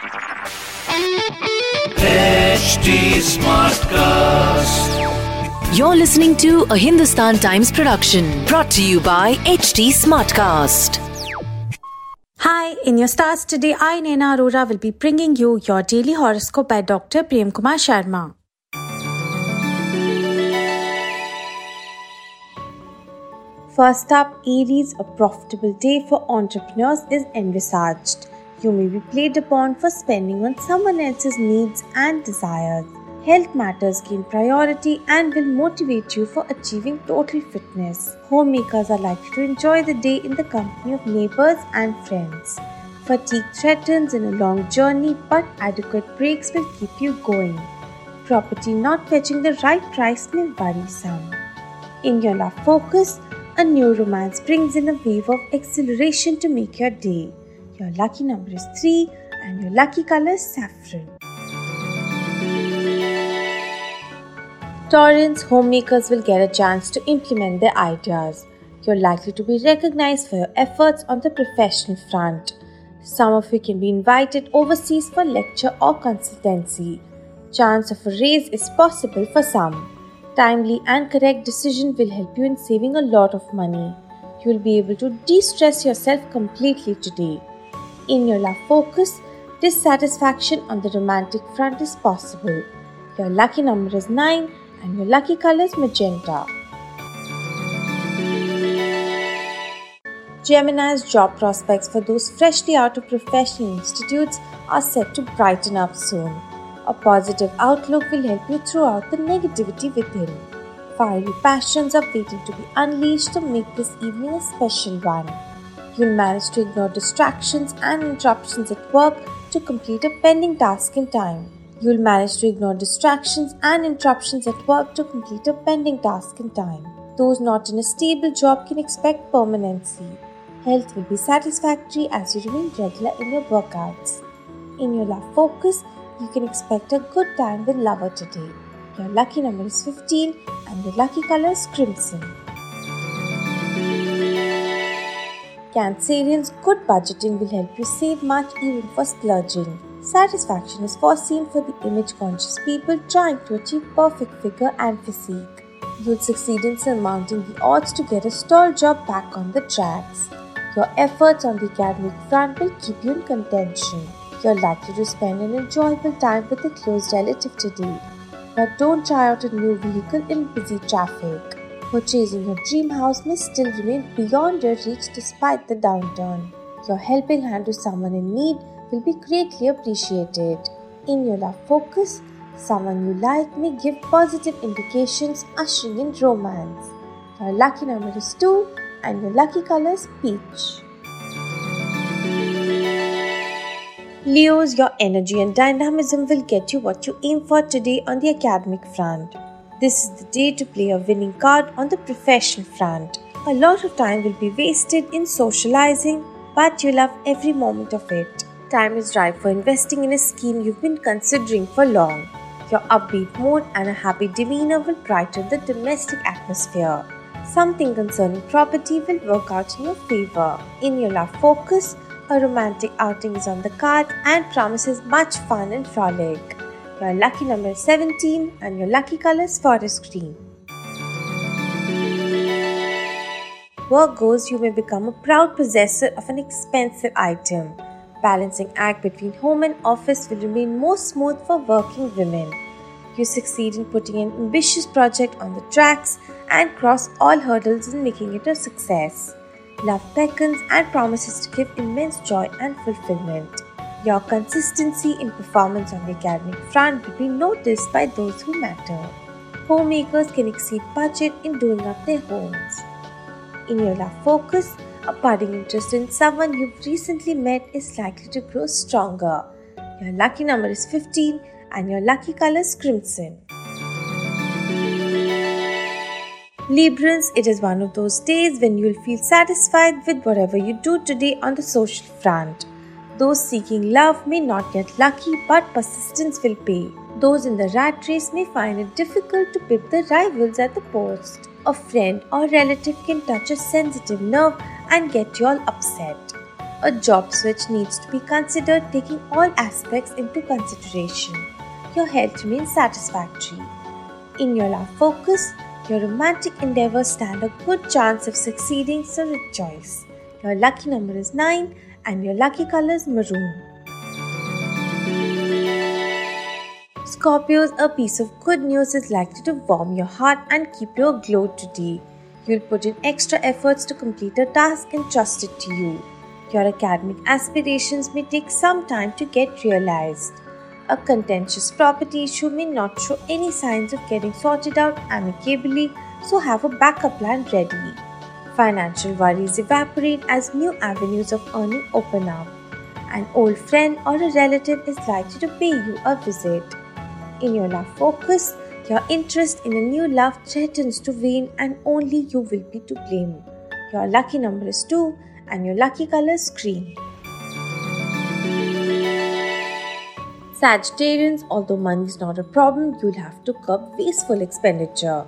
HT Smartcast. You're listening to a Hindustan Times production brought to you by HT Smartcast. Hi, in your stars today, I, Naina Arora, will be bringing you your daily horoscope by Dr. Prem Kumar Sharma. First up, Aries, a profitable day for entrepreneurs is envisaged. You may be played upon for spending on someone else's needs and desires. Health matters gain priority and will motivate you for achieving total fitness. Homemakers are likely to enjoy the day in the company of neighbors and friends. Fatigue threatens in a long journey, but adequate breaks will keep you going. Property not fetching the right price may worry some. In your love focus, a new romance brings in a wave of exhilaration to make your day. Your lucky number is 3 and your lucky color is saffron. Taurans, homemakers will get a chance to implement their ideas. You're likely to be recognized for your efforts on the professional front. Some of you can be invited overseas for lecture or consultancy. Chance of a raise is possible for some. Timely and correct decision will help you in saving a lot of money. You will be able to de-stress yourself completely today. In your love focus, dissatisfaction on the romantic front is possible. Your lucky number is 9 and your lucky color is magenta. Gemini's job prospects for those freshly out of professional institutes are set to brighten up soon. A positive outlook will help you throughout the negativity within. Fiery passions are waiting to be unleashed to make this evening a special one. You'll manage to ignore distractions and interruptions at work to complete a pending task in time. You'll manage to ignore distractions and interruptions at work to complete a pending task in time. Those not in a stable job can expect permanency. Health will be satisfactory as you remain regular in your workouts. In your love focus, you can expect a good time with lover today. Your lucky number is 15 and your lucky color is crimson. Cancerians, good budgeting will help you save much even for splurging. Satisfaction is foreseen for the image conscious people trying to achieve perfect figure and physique. You'll succeed in surmounting the odds to get a stall job back on the tracks. Your efforts on the academic front will keep you in contention. You're likely to spend an enjoyable time with a close relative today. But don't try out a new vehicle in busy traffic. Purchasing your dream house may still remain beyond your reach despite the downturn. Your helping hand to someone in need will be greatly appreciated. In your love focus, someone you like may give positive indications ushering in romance. Your lucky number is 2 and your lucky color is peach. Leos, your energy and dynamism will get you what you aim for today on the academic front. This is the day to play a winning card on the professional front. A lot of time will be wasted in socializing, but you'll love every moment of it. Time is ripe for investing in a scheme you've been considering for long. Your upbeat mood and a happy demeanor will brighten the domestic atmosphere. Something concerning property will work out in your favor. In your love focus, a romantic outing is on the card and promises much fun and frolic. Your lucky number is 17 and your lucky color is forest green. Virgos you may become a proud possessor of an expensive item. Balancing act between home and office will remain more smooth for working women. You succeed in putting an ambitious project on the tracks and cross all hurdles in making it a success. Love beckons and promises to give immense joy and fulfillment. Your consistency in performance on the academic front will be noticed by those who matter. Homemakers can exceed budget in doing up their homes. In your love focus, a budding interest in someone you've recently met is likely to grow stronger. Your lucky number is 15 and your lucky color is crimson. Librans, it is one of those days when you'll feel satisfied with whatever you do today on the social front. Those seeking love may not get lucky, but persistence will pay. Those in the rat race may find it difficult to pip the rivals at the post. A friend or relative can touch a sensitive nerve and get you all upset. A job switch needs to be considered taking all aspects into consideration. Your health remains satisfactory. In your love focus, your romantic endeavors stand a good chance of succeeding, so rejoice. Your lucky number is 9 and your lucky color is maroon. Scorpios, a piece of good news is likely to warm your heart and keep you aglow today. You'll put in extra efforts to complete a task entrusted to you. Your academic aspirations may take some time to get realized. A contentious property issue may not show any signs of getting sorted out amicably, so have a backup plan ready. Financial worries evaporate as new avenues of earning open up. An old friend or a relative is likely to pay you a visit. In your love focus, your interest in a new love threatens to wane and only you will be to blame. Your lucky number is 2 and your lucky color is green. Sagittarians, although money is not a problem, you'll have to curb wasteful expenditure.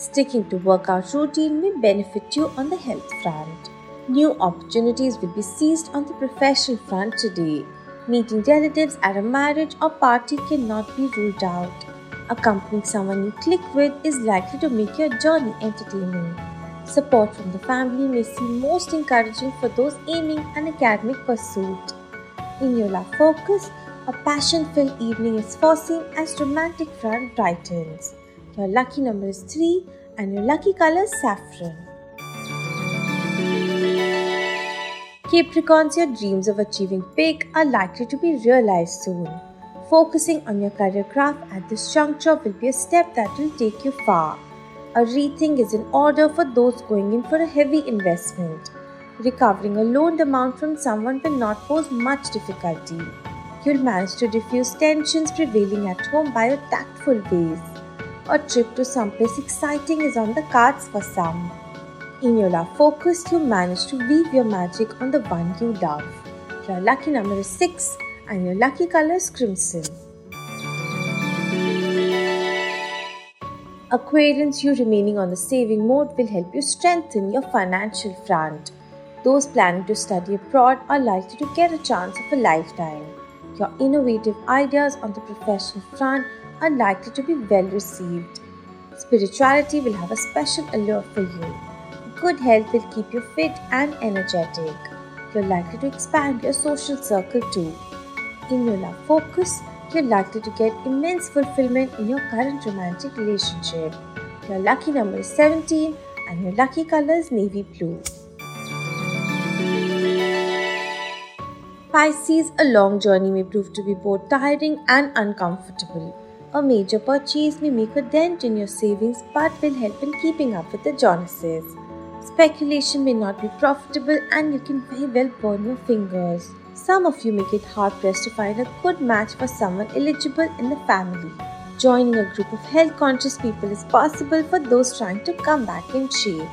Sticking to workout routine may benefit you on the health front. New opportunities will be seized on the professional front today. Meeting relatives at a marriage or party cannot be ruled out. Accompanying someone you click with is likely to make your journey entertaining. Support from the family may seem most encouraging for those aiming an academic pursuit. In your love focus, a passion filled evening is foreseen as romantic front brightens. Your lucky number is 3 and your lucky color is saffron. Capricorns, your dreams of achieving big are likely to be realized soon. Focusing on your career craft at this juncture will be a step that will take you far. A rethink is in order for those going in for a heavy investment. Recovering a loaned amount from someone will not pose much difficulty you'll manage to diffuse tensions prevailing at home by a tactful ways. A trip to someplace exciting is on the cards for some. In your love focus, you manage to weave your magic on the one you love. Your lucky number is 6 and your lucky color is crimson. Aquarians, you remaining on the saving mode will help you strengthen your financial front. Those planning to study abroad are likely to get a chance of a lifetime. Your innovative ideas on the professional front are likely to be well received. Spirituality will have a special allure for you. Good health will keep you fit and energetic. You're likely to expand your social circle too. In your love focus, you're likely to get immense fulfillment in your current romantic relationship. Your lucky number is 17 and your lucky color is navy blue. Pisces, a long journey may prove to be both tiring and uncomfortable. A major purchase may make a dent in your savings but will help in keeping up with the Joneses. Speculation may not be profitable and you can very well burn your fingers. Some of you may get hard pressed to find a good match for someone eligible in the family. Joining a group of health conscious people is possible for those trying to come back in shape.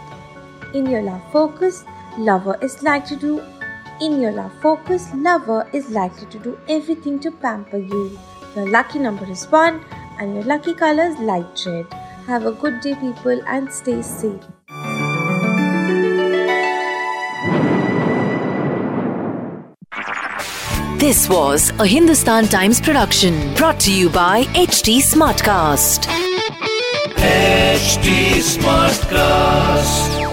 In your love focus, lover is likely to in your love focus, lover is likely to do everything to pamper you. Your lucky number is 1 and your lucky color is light red. Have a good day, people, and stay safe. This was a Hindustan Times production brought to you by HT Smartcast. HT Smartcast.